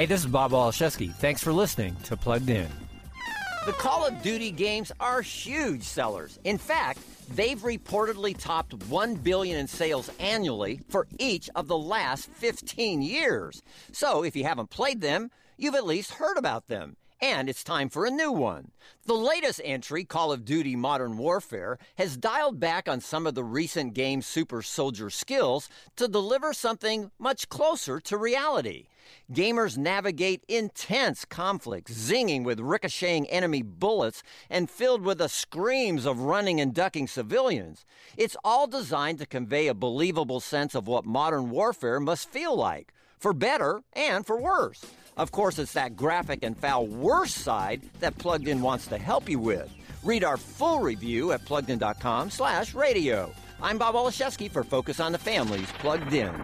Hey, this is Bob Waliszewski. Thanks for listening to Plugged In. The Call of Duty games are huge sellers. In fact, they've reportedly topped 1 billion in sales annually for each of the last 15 years. So, if you haven't played them, you've at least heard about them and it's time for a new one. The latest entry, Call of Duty Modern Warfare, has dialed back on some of the recent game's super soldier skills to deliver something much closer to reality. Gamers navigate intense conflicts, zinging with ricocheting enemy bullets and filled with the screams of running and ducking civilians. It's all designed to convey a believable sense of what modern warfare must feel like for better and for worse. Of course, it's that graphic and foul worse side that Plugged In wants to help you with. Read our full review at pluggedin.com slash radio. I'm Bob Waliszewski for Focus on the Families Plugged In.